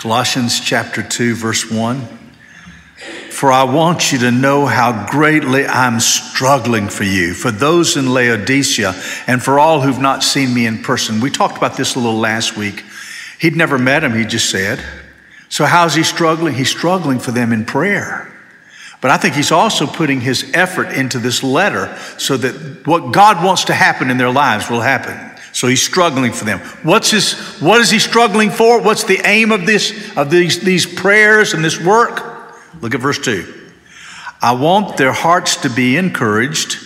Colossians chapter 2, verse 1. For I want you to know how greatly I'm struggling for you, for those in Laodicea, and for all who've not seen me in person. We talked about this a little last week. He'd never met him, he just said. So, how's he struggling? He's struggling for them in prayer. But I think he's also putting his effort into this letter so that what God wants to happen in their lives will happen. So he's struggling for them. What's his, what is he struggling for? What's the aim of this, of these, these prayers and this work? Look at verse two. I want their hearts to be encouraged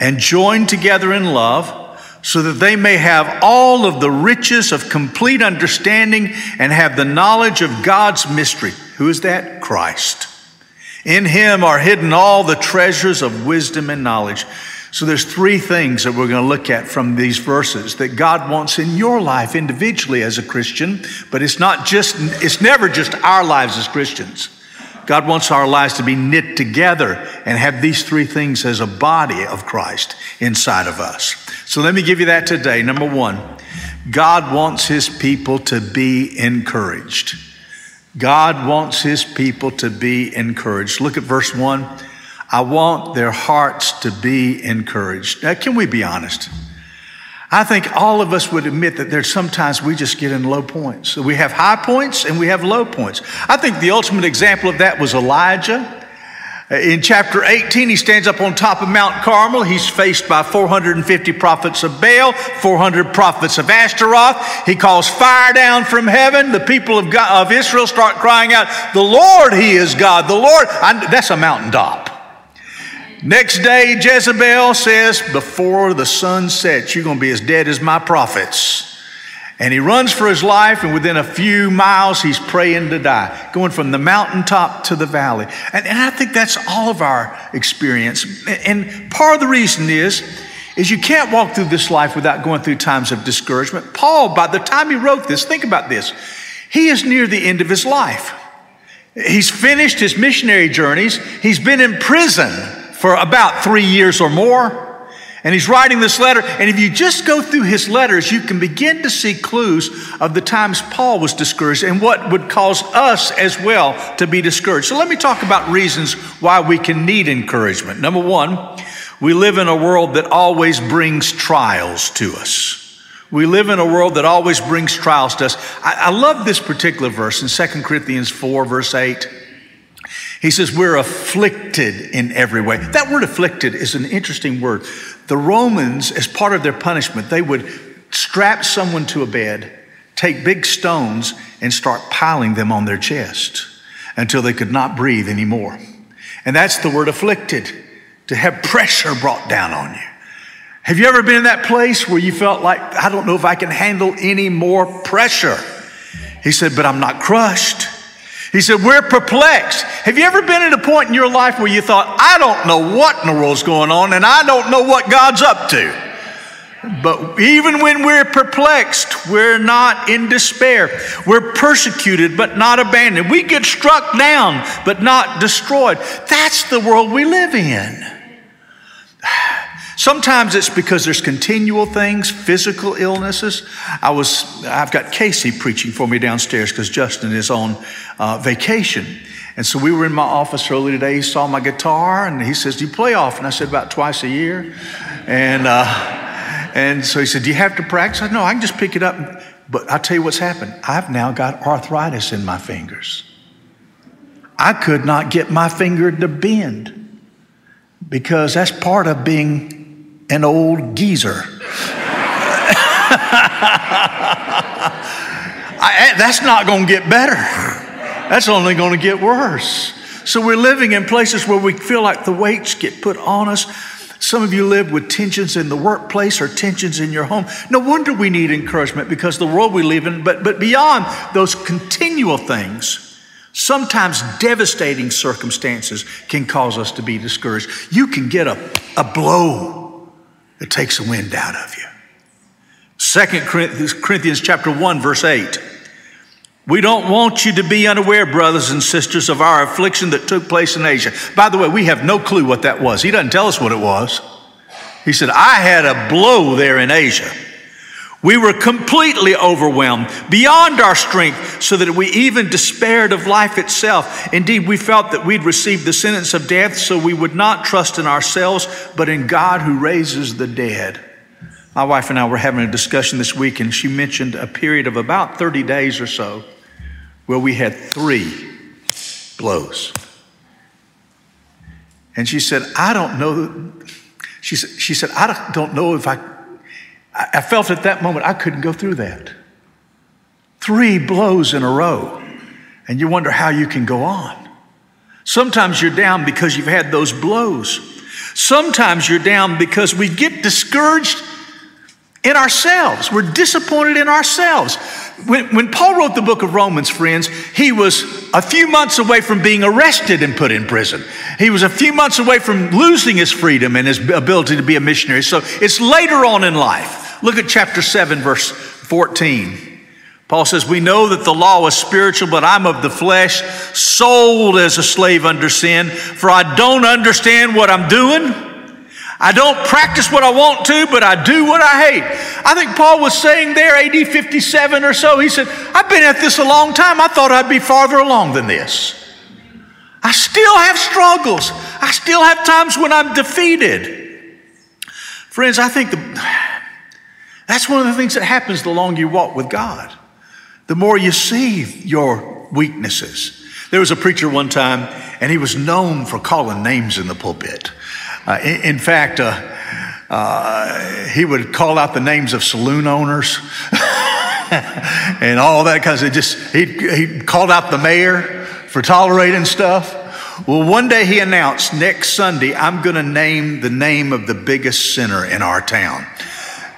and joined together in love so that they may have all of the riches of complete understanding and have the knowledge of God's mystery. Who is that? Christ. In him are hidden all the treasures of wisdom and knowledge. So there's three things that we're going to look at from these verses that God wants in your life individually as a Christian, but it's not just it's never just our lives as Christians. God wants our lives to be knit together and have these three things as a body of Christ inside of us. So let me give you that today. Number 1, God wants his people to be encouraged. God wants his people to be encouraged. Look at verse 1. I want their hearts to be encouraged. Now, can we be honest? I think all of us would admit that there's sometimes we just get in low points. We have high points and we have low points. I think the ultimate example of that was Elijah. In chapter 18, he stands up on top of Mount Carmel. He's faced by 450 prophets of Baal, 400 prophets of Ashtaroth. He calls fire down from heaven. The people of, God, of Israel start crying out, The Lord, He is God. The Lord, I, that's a mountaintop. Next day, Jezebel says, Before the sun sets, you're going to be as dead as my prophets. And he runs for his life, and within a few miles, he's praying to die, going from the mountaintop to the valley. And, and I think that's all of our experience. And part of the reason is, is you can't walk through this life without going through times of discouragement. Paul, by the time he wrote this, think about this. He is near the end of his life. He's finished his missionary journeys. He's been in prison for about three years or more. And he's writing this letter. And if you just go through his letters, you can begin to see clues of the times Paul was discouraged and what would cause us as well to be discouraged. So let me talk about reasons why we can need encouragement. Number one, we live in a world that always brings trials to us. We live in a world that always brings trials to us. I, I love this particular verse in 2 Corinthians 4, verse 8. He says, We're afflicted in every way. That word afflicted is an interesting word. The Romans, as part of their punishment, they would strap someone to a bed, take big stones, and start piling them on their chest until they could not breathe anymore. And that's the word afflicted, to have pressure brought down on you. Have you ever been in that place where you felt like, I don't know if I can handle any more pressure? He said, but I'm not crushed. He said, We're perplexed. Have you ever been at a point in your life where you thought, I don't know what in the world's going on and I don't know what God's up to? But even when we're perplexed, we're not in despair. We're persecuted, but not abandoned. We get struck down, but not destroyed. That's the world we live in. Sometimes it's because there's continual things, physical illnesses. I was, I've got Casey preaching for me downstairs because Justin is on uh, vacation. And so we were in my office early today. He saw my guitar and he says, Do you play often? I said, About twice a year. And, uh, and so he said, Do you have to practice? I said, No, I can just pick it up. But I'll tell you what's happened. I've now got arthritis in my fingers. I could not get my finger to bend because that's part of being an old geezer. I, eh, that's not going to get better. That's only going to get worse. So we're living in places where we feel like the weights get put on us. Some of you live with tensions in the workplace or tensions in your home. No wonder we need encouragement because the world we live in, but, but beyond those continual things, sometimes devastating circumstances can cause us to be discouraged. You can get a, a blow it takes the wind out of you. Second Corinthians chapter 1 verse 8. We don't want you to be unaware, brothers and sisters, of our affliction that took place in Asia. By the way, we have no clue what that was. He doesn't tell us what it was. He said, I had a blow there in Asia. We were completely overwhelmed, beyond our strength, so that we even despaired of life itself. Indeed, we felt that we'd received the sentence of death, so we would not trust in ourselves, but in God who raises the dead. My wife and I were having a discussion this week, and she mentioned a period of about 30 days or so where we had three blows. And she said, I don't know. She said, she said I don't know if I I felt at that moment I couldn't go through that. Three blows in a row, and you wonder how you can go on. Sometimes you're down because you've had those blows. Sometimes you're down because we get discouraged in ourselves. We're disappointed in ourselves. When, when, Paul wrote the book of Romans, friends, he was a few months away from being arrested and put in prison. He was a few months away from losing his freedom and his ability to be a missionary. So it's later on in life. Look at chapter 7, verse 14. Paul says, We know that the law is spiritual, but I'm of the flesh, sold as a slave under sin, for I don't understand what I'm doing I don't practice what I want to, but I do what I hate. I think Paul was saying there, AD 57 or so, he said, I've been at this a long time. I thought I'd be farther along than this. I still have struggles. I still have times when I'm defeated. Friends, I think the, that's one of the things that happens the longer you walk with God. The more you see your weaknesses. There was a preacher one time, and he was known for calling names in the pulpit. Uh, in, in, fact, uh, uh, he would call out the names of saloon owners and all that because it just he he called out the mayor for tolerating stuff. Well, one day he announced, next Sunday, I'm going to name the name of the biggest sinner in our town.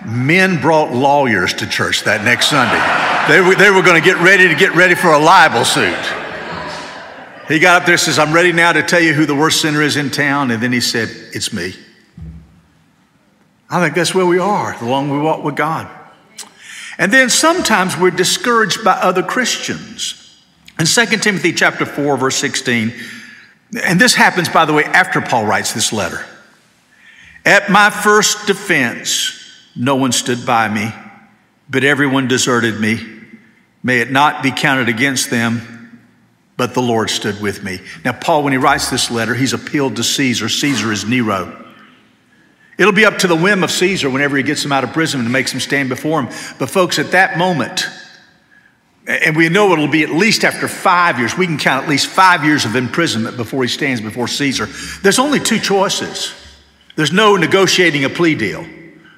Men brought lawyers to church that next Sunday. They were, they were going to get ready to get ready for a libel suit. He got up there and says, I'm ready now to tell you who the worst sinner is in town. And then he said, It's me. I think that's where we are the longer we walk with God. And then sometimes we're discouraged by other Christians. In 2 Timothy chapter 4, verse 16, and this happens, by the way, after Paul writes this letter. At my first defense, no one stood by me, but everyone deserted me. May it not be counted against them but the Lord stood with me. Now, Paul, when he writes this letter, he's appealed to Caesar. Caesar is Nero. It'll be up to the whim of Caesar whenever he gets him out of prison and makes him stand before him. But, folks, at that moment, and we know it'll be at least after five years, we can count at least five years of imprisonment before he stands before Caesar. There's only two choices there's no negotiating a plea deal.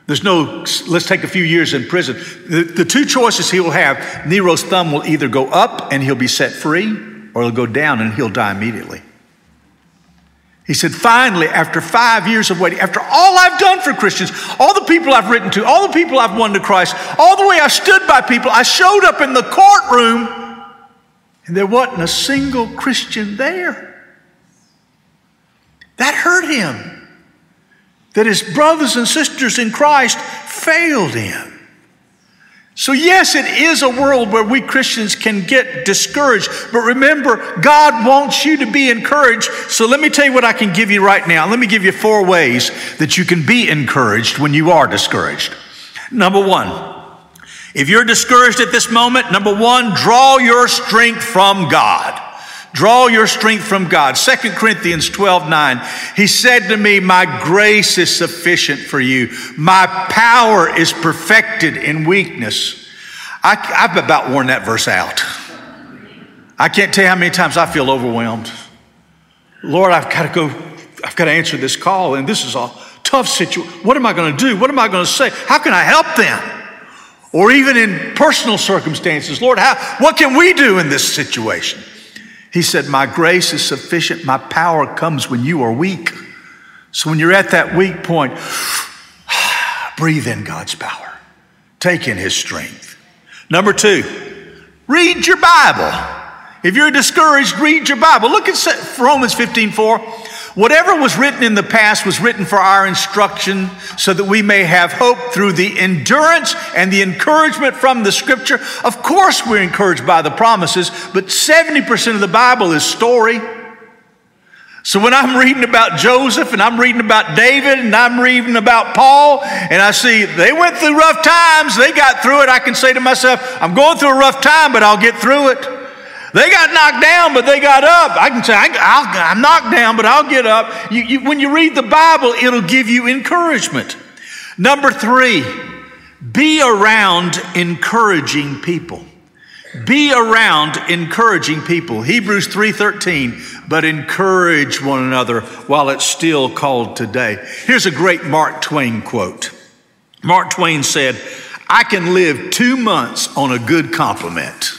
There's no, let's take a few years in prison. The, the two choices he will have Nero's thumb will either go up and he'll be set free, or he'll go down and he'll die immediately. He said, finally, after five years of waiting, after all I've done for Christians, all the people I've written to, all the people I've won to Christ, all the way I've stood by people, I showed up in the courtroom and there wasn't a single Christian there. That hurt him. That his brothers and sisters in Christ failed him. So, yes, it is a world where we Christians can get discouraged, but remember, God wants you to be encouraged. So, let me tell you what I can give you right now. Let me give you four ways that you can be encouraged when you are discouraged. Number one, if you're discouraged at this moment, number one, draw your strength from God. Draw your strength from God. 2 Corinthians 12 9. He said to me, My grace is sufficient for you. My power is perfected in weakness. I, have about worn that verse out. I can't tell you how many times I feel overwhelmed. Lord, I've got to go, I've got to answer this call, and this is a tough situation. What am I going to do? What am I going to say? How can I help them? Or even in personal circumstances, Lord, how, what can we do in this situation? He said, My grace is sufficient. My power comes when you are weak. So when you're at that weak point, breathe in God's power, take in His strength. Number two, read your Bible. If you're discouraged, read your Bible. Look at Romans 15 4. Whatever was written in the past was written for our instruction so that we may have hope through the endurance and the encouragement from the scripture. Of course, we're encouraged by the promises, but 70% of the Bible is story. So when I'm reading about Joseph and I'm reading about David and I'm reading about Paul and I see they went through rough times, they got through it, I can say to myself, I'm going through a rough time, but I'll get through it. They got knocked down, but they got up. I can say, I, am knocked down, but I'll get up. You, you, when you read the Bible, it'll give you encouragement. Number three, be around encouraging people. Be around encouraging people. Hebrews 3:13, but encourage one another while it's still called today. Here's a great Mark Twain quote. Mark Twain said, I can live two months on a good compliment.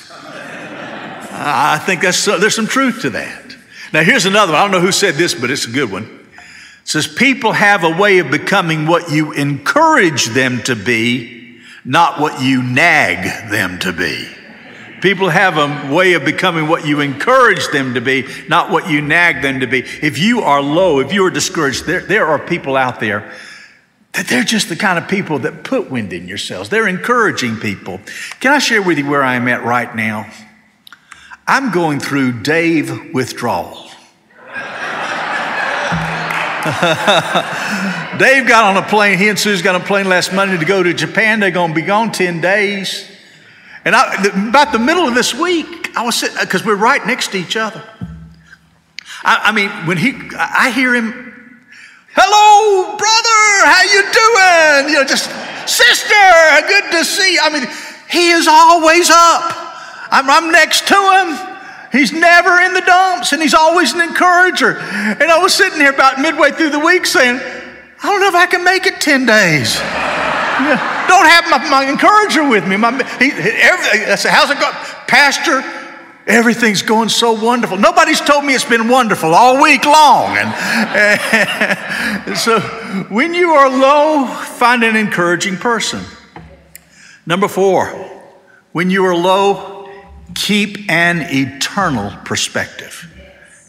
I think that's, uh, there's some truth to that. Now, here's another one. I don't know who said this, but it's a good one. It says, People have a way of becoming what you encourage them to be, not what you nag them to be. People have a way of becoming what you encourage them to be, not what you nag them to be. If you are low, if you are discouraged, there, there are people out there that they're just the kind of people that put wind in your sails. They're encouraging people. Can I share with you where I am at right now? I'm going through Dave withdrawal. Dave got on a plane. He and Suze got on a plane last Monday to go to Japan. They're going to be gone 10 days. And I, about the middle of this week, I was sitting, because we're right next to each other. I, I, mean, when he, I hear him, hello, brother, how you doing? You know, just, sister, good to see you. I mean, he is always up. I'm, I'm next to him. He's never in the dumps and he's always an encourager. And I was sitting here about midway through the week saying, I don't know if I can make it 10 days. Yeah. Don't have my, my, encourager with me. My, he, every, I said, how's it going? Pastor, everything's going so wonderful. Nobody's told me it's been wonderful all week long. And, and so when you are low, find an encouraging person. Number four, when you are low, keep an eternal perspective.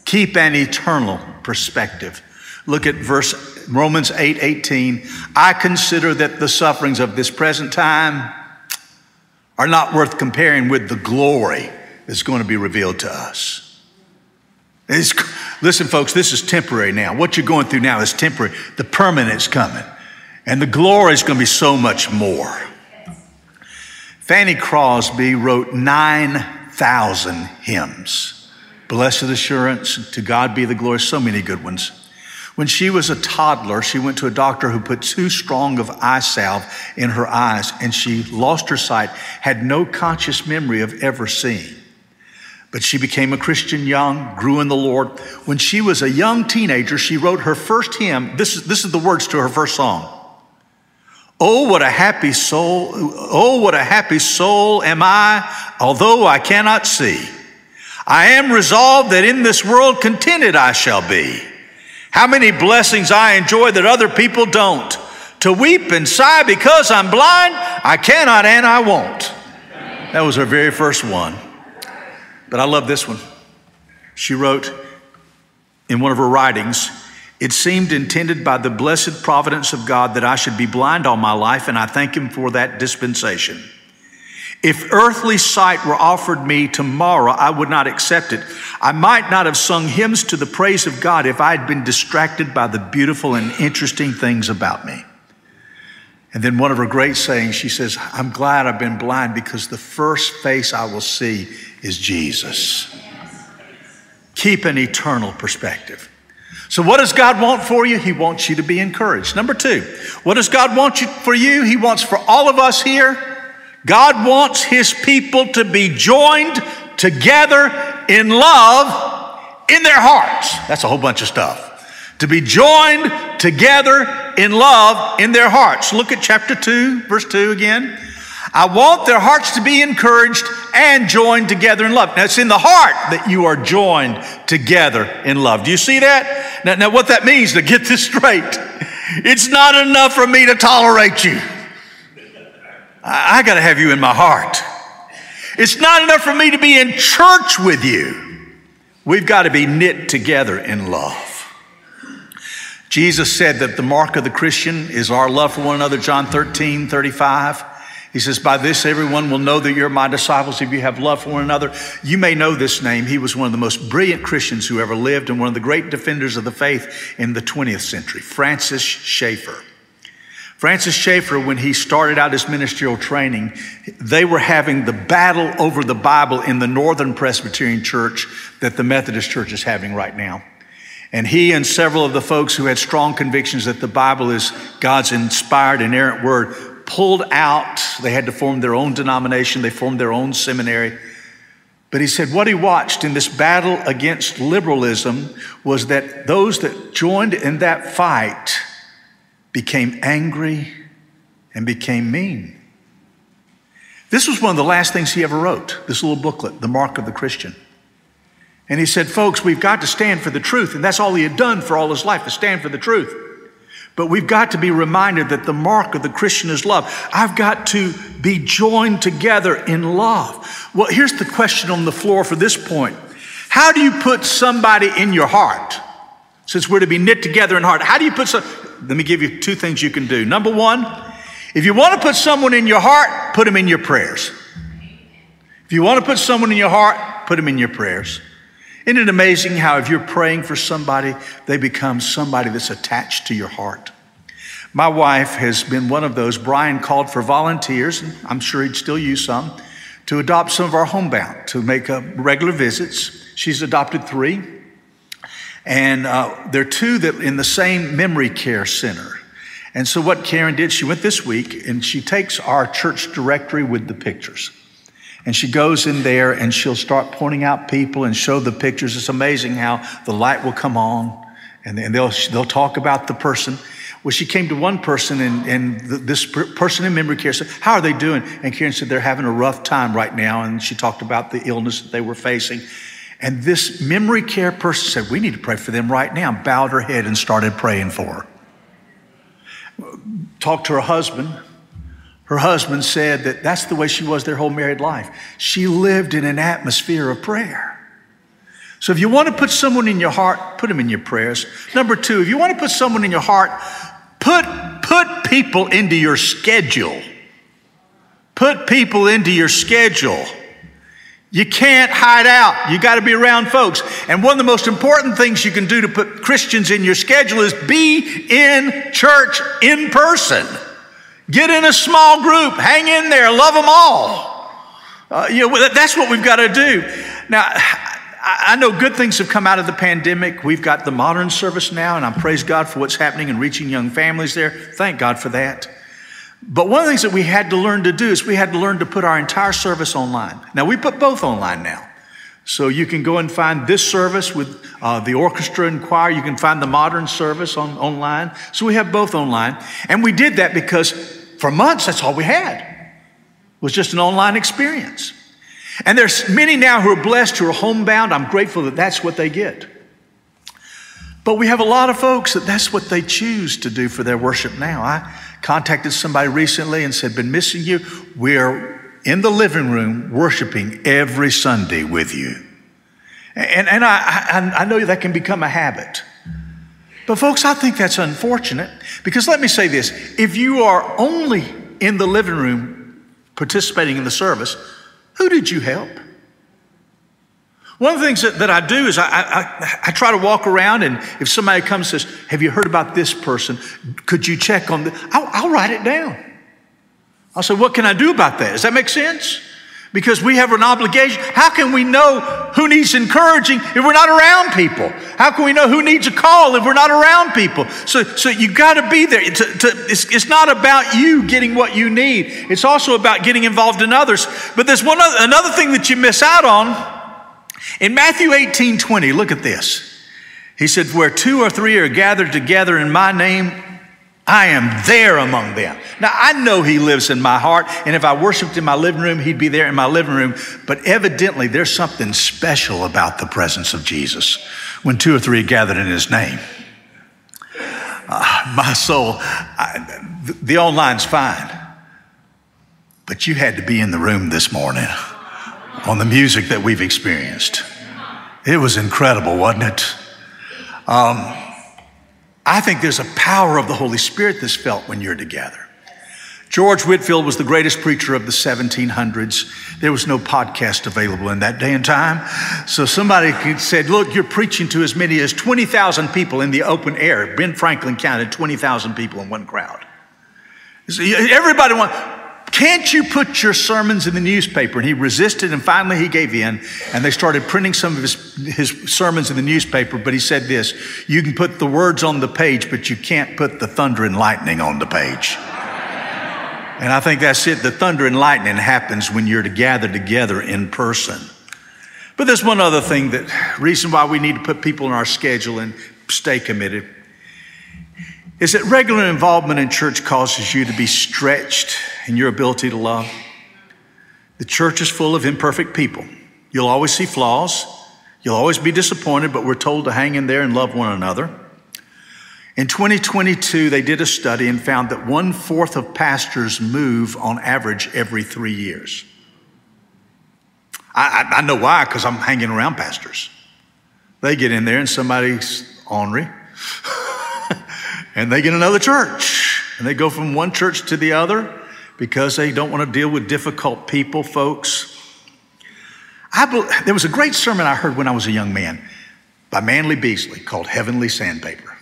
Keep an eternal perspective. Look at verse Romans 8 18, I consider that the sufferings of this present time are not worth comparing with the glory that's going to be revealed to us. It's, listen, folks, this is temporary now. What you're going through now is temporary. The permanent's coming, and the glory is going to be so much more. Fanny Crosby wrote 9,000 hymns. Blessed assurance, to God be the glory, so many good ones. When she was a toddler, she went to a doctor who put too strong of eye salve in her eyes and she lost her sight, had no conscious memory of ever seeing. But she became a Christian young, grew in the Lord. When she was a young teenager, she wrote her first hymn. This is, this is the words to her first song. Oh, what a happy soul. Oh, what a happy soul am I, although I cannot see. I am resolved that in this world contented I shall be. How many blessings I enjoy that other people don't. To weep and sigh because I'm blind, I cannot and I won't. That was her very first one. But I love this one. She wrote in one of her writings, it seemed intended by the blessed providence of God that I should be blind all my life, and I thank Him for that dispensation. If earthly sight were offered me tomorrow, I would not accept it. I might not have sung hymns to the praise of God if I had been distracted by the beautiful and interesting things about me. And then one of her great sayings, she says, I'm glad I've been blind because the first face I will see is Jesus. Keep an eternal perspective. So, what does God want for you? He wants you to be encouraged. Number two, what does God want you, for you? He wants for all of us here God wants his people to be joined together in love in their hearts. That's a whole bunch of stuff. To be joined together in love in their hearts. Look at chapter 2, verse 2 again. I want their hearts to be encouraged and joined together in love. Now, it's in the heart that you are joined together in love. Do you see that? Now, now what that means, to get this straight, it's not enough for me to tolerate you. I, I got to have you in my heart. It's not enough for me to be in church with you. We've got to be knit together in love. Jesus said that the mark of the Christian is our love for one another, John 13, 35. He says, By this everyone will know that you're my disciples if you have love for one another. You may know this name. He was one of the most brilliant Christians who ever lived and one of the great defenders of the faith in the 20th century, Francis Schaeffer. Francis Schaeffer, when he started out his ministerial training, they were having the battle over the Bible in the Northern Presbyterian Church that the Methodist Church is having right now. And he and several of the folks who had strong convictions that the Bible is God's inspired, inerrant word pulled out. They had to form their own denomination, they formed their own seminary. But he said what he watched in this battle against liberalism was that those that joined in that fight became angry and became mean. This was one of the last things he ever wrote, this little booklet, The Mark of the Christian. And he said, Folks, we've got to stand for the truth. And that's all he had done for all his life, to stand for the truth. But we've got to be reminded that the mark of the Christian is love. I've got to be joined together in love. Well, here's the question on the floor for this point How do you put somebody in your heart? Since we're to be knit together in heart, how do you put some? Let me give you two things you can do. Number one, if you want to put someone in your heart, put them in your prayers. If you want to put someone in your heart, put them in your prayers. Isn't it amazing how if you're praying for somebody, they become somebody that's attached to your heart? My wife has been one of those. Brian called for volunteers, and I'm sure he'd still use some, to adopt some of our homebound, to make regular visits. She's adopted three. And uh, there are two that in the same memory care center. And so what Karen did, she went this week and she takes our church directory with the pictures. And she goes in there and she'll start pointing out people and show the pictures. It's amazing how the light will come on and they'll, they'll talk about the person. Well, she came to one person and, and this person in memory care said, How are they doing? And Karen said, They're having a rough time right now. And she talked about the illness that they were facing. And this memory care person said, We need to pray for them right now. Bowed her head and started praying for her. Talked to her husband. Her husband said that that's the way she was their whole married life. She lived in an atmosphere of prayer. So if you want to put someone in your heart, put them in your prayers. Number two, if you want to put someone in your heart, put, put people into your schedule. Put people into your schedule. You can't hide out. You got to be around folks. And one of the most important things you can do to put Christians in your schedule is be in church in person. Get in a small group, hang in there, love them all. Uh, you know, that's what we've got to do. Now, I know good things have come out of the pandemic. We've got the modern service now, and I praise God for what's happening and reaching young families there. Thank God for that. But one of the things that we had to learn to do is we had to learn to put our entire service online. Now, we put both online now. So you can go and find this service with uh, the orchestra and choir. You can find the modern service on, online. So we have both online. And we did that because for months, that's all we had was just an online experience. And there's many now who are blessed, who are homebound. I'm grateful that that's what they get. But we have a lot of folks that that's what they choose to do for their worship now. I contacted somebody recently and said, Been missing you. We're in the living room worshiping every Sunday with you. And, and I, I, I know that can become a habit. But, folks, I think that's unfortunate because let me say this if you are only in the living room participating in the service, who did you help? One of the things that, that I do is I, I, I, try to walk around, and if somebody comes and says, Have you heard about this person? Could you check on this? I'll, I'll write it down. I'll say, What can I do about that? Does that make sense? Because we have an obligation. How can we know who needs encouraging if we're not around people? How can we know who needs a call if we're not around people? So, so you got to be there. To, it's, it's not about you getting what you need. It's also about getting involved in others. But there's one other, another thing that you miss out on in Matthew 18 20, look at this. He said, Where two or three are gathered together in my name, I am there among them. Now, I know he lives in my heart, and if I worshiped in my living room, he'd be there in my living room. But evidently, there's something special about the presence of Jesus when two or three are gathered in his name. Uh, my soul, I, the, the online's fine, but you had to be in the room this morning on the music that we've experienced. It was incredible, wasn't it? Um, I think there's a power of the Holy Spirit that's felt when you're together. George Whitefield was the greatest preacher of the 1700s. There was no podcast available in that day and time. So somebody said, Look, you're preaching to as many as 20,000 people in the open air. Ben Franklin counted 20,000 people in one crowd. Everybody want, can't you put your sermons in the newspaper? And he resisted, and finally he gave in, and they started printing some of his, his sermons in the newspaper. But he said this You can put the words on the page, but you can't put the thunder and lightning on the page. And I think that's it. The thunder and lightning happens when you're to gather together in person. But there's one other thing that reason why we need to put people in our schedule and stay committed is that regular involvement in church causes you to be stretched in your ability to love. The church is full of imperfect people. You'll always see flaws. You'll always be disappointed, but we're told to hang in there and love one another. In 2022, they did a study and found that one fourth of pastors move on average every three years. I, I, know why, because I'm hanging around pastors. They get in there and somebody's ornery, and they get another church. And they go from one church to the other because they don't want to deal with difficult people, folks. I, there was a great sermon I heard when I was a young man by Manley Beasley called Heavenly Sandpaper.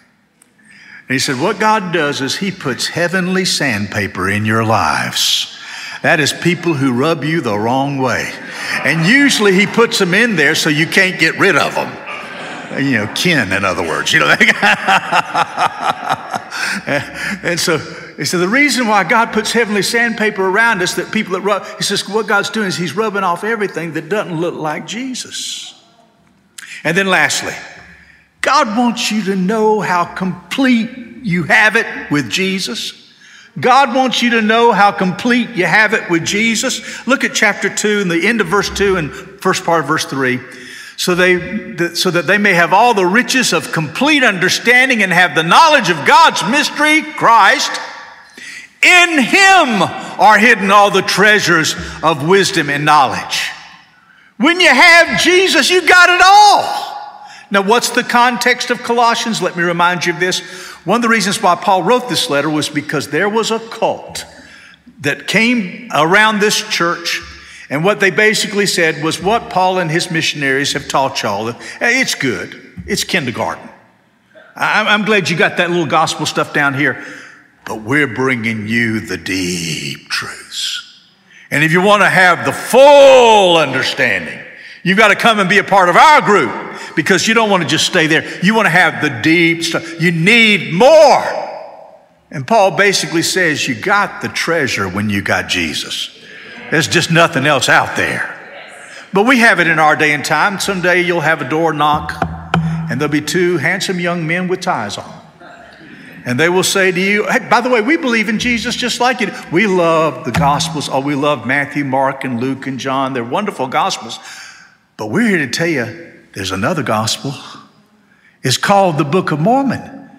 And he said, What God does is He puts heavenly sandpaper in your lives. That is people who rub you the wrong way. And usually He puts them in there so you can't get rid of them. You know, kin, in other words. You know, and so he said, the reason why God puts heavenly sandpaper around us that people that rub, he says, what God's doing is he's rubbing off everything that doesn't look like Jesus. And then lastly, God wants you to know how complete you have it with Jesus. God wants you to know how complete you have it with Jesus. Look at chapter 2 and the end of verse 2 and first part of verse 3. So, they, so that they may have all the riches of complete understanding and have the knowledge of God's mystery, Christ. In Him are hidden all the treasures of wisdom and knowledge. When you have Jesus, you got it all. Now, what's the context of Colossians? Let me remind you of this. One of the reasons why Paul wrote this letter was because there was a cult that came around this church, and what they basically said was what Paul and his missionaries have taught y'all. It's good, it's kindergarten. I'm glad you got that little gospel stuff down here, but we're bringing you the deep truths. And if you want to have the full understanding, you've got to come and be a part of our group because you don't want to just stay there. You want to have the deep stuff. You need more. And Paul basically says you got the treasure when you got Jesus. There's just nothing else out there. But we have it in our day and time. Someday you'll have a door knock and there'll be two handsome young men with ties on. And they will say to you, hey, by the way, we believe in Jesus just like you. We love the Gospels. Oh, we love Matthew, Mark, and Luke, and John. They're wonderful Gospels. But we're here to tell you there's another gospel. It's called the Book of Mormon.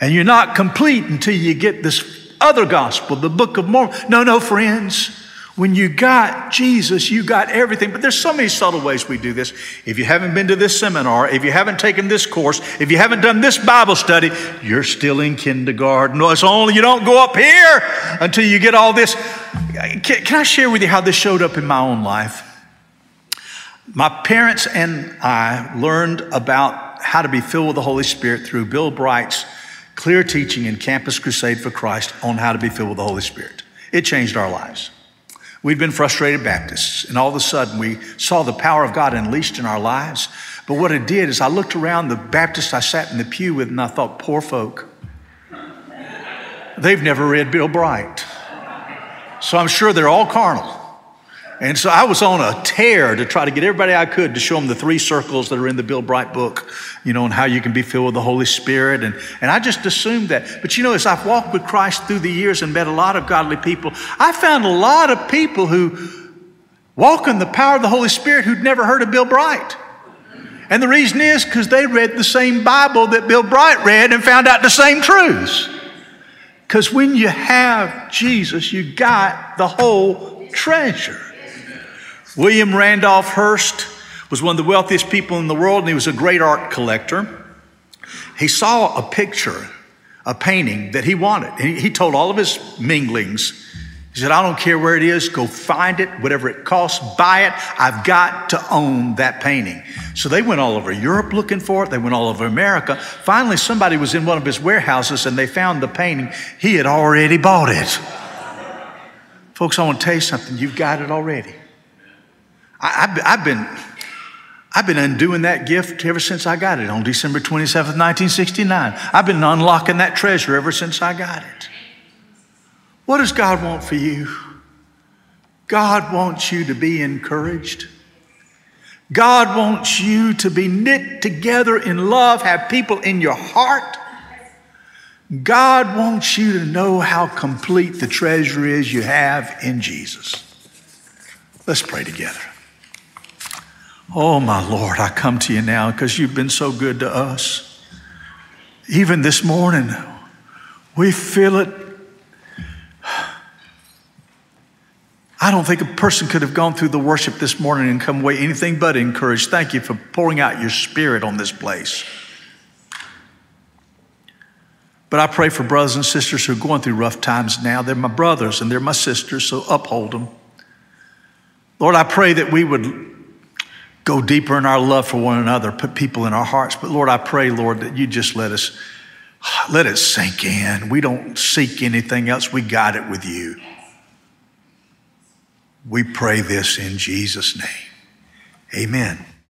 And you're not complete until you get this other gospel, the Book of Mormon. No, no, friends. When you got Jesus, you got everything. But there's so many subtle ways we do this. If you haven't been to this seminar, if you haven't taken this course, if you haven't done this Bible study, you're still in kindergarten. It's only you don't go up here until you get all this. Can, can I share with you how this showed up in my own life? My parents and I learned about how to be filled with the Holy Spirit through Bill Bright's clear teaching in Campus Crusade for Christ on how to be filled with the Holy Spirit. It changed our lives. We'd been frustrated Baptists, and all of a sudden we saw the power of God unleashed in our lives. But what it did is I looked around the Baptists I sat in the pew with, and I thought, poor folk. They've never read Bill Bright. So I'm sure they're all carnal. And so I was on a tear to try to get everybody I could to show them the three circles that are in the Bill Bright book, you know, and how you can be filled with the Holy Spirit. And, and I just assumed that. But you know, as I've walked with Christ through the years and met a lot of godly people, I found a lot of people who walk in the power of the Holy Spirit who'd never heard of Bill Bright. And the reason is because they read the same Bible that Bill Bright read and found out the same truths. Because when you have Jesus, you got the whole treasure. William Randolph Hearst was one of the wealthiest people in the world, and he was a great art collector. He saw a picture, a painting that he wanted. He, he told all of his minglings, He said, I don't care where it is, go find it, whatever it costs, buy it. I've got to own that painting. So they went all over Europe looking for it, they went all over America. Finally, somebody was in one of his warehouses and they found the painting. He had already bought it. Folks, I want to tell you something. You've got it already. I, have been. I've been undoing that gift ever since I got it on December 27th, 1969. I've been unlocking that treasure ever since I got it. What does God want for you? God wants you to be encouraged. God wants you to be knit together in love, have people in your heart. God wants you to know how complete the treasure is you have in Jesus. Let's pray together. Oh, my Lord, I come to you now because you've been so good to us. Even this morning, we feel it I don't think a person could have gone through the worship this morning and come away anything but encouraged. Thank you for pouring out your spirit on this place. But I pray for brothers and sisters who are going through rough times now. They're my brothers and they're my sisters, so uphold them. Lord, I pray that we would go deeper in our love for one another, put people in our hearts. But Lord, I pray, Lord, that you just let us let it sink in. We don't seek anything else. We got it with you. We pray this in Jesus' name. Amen.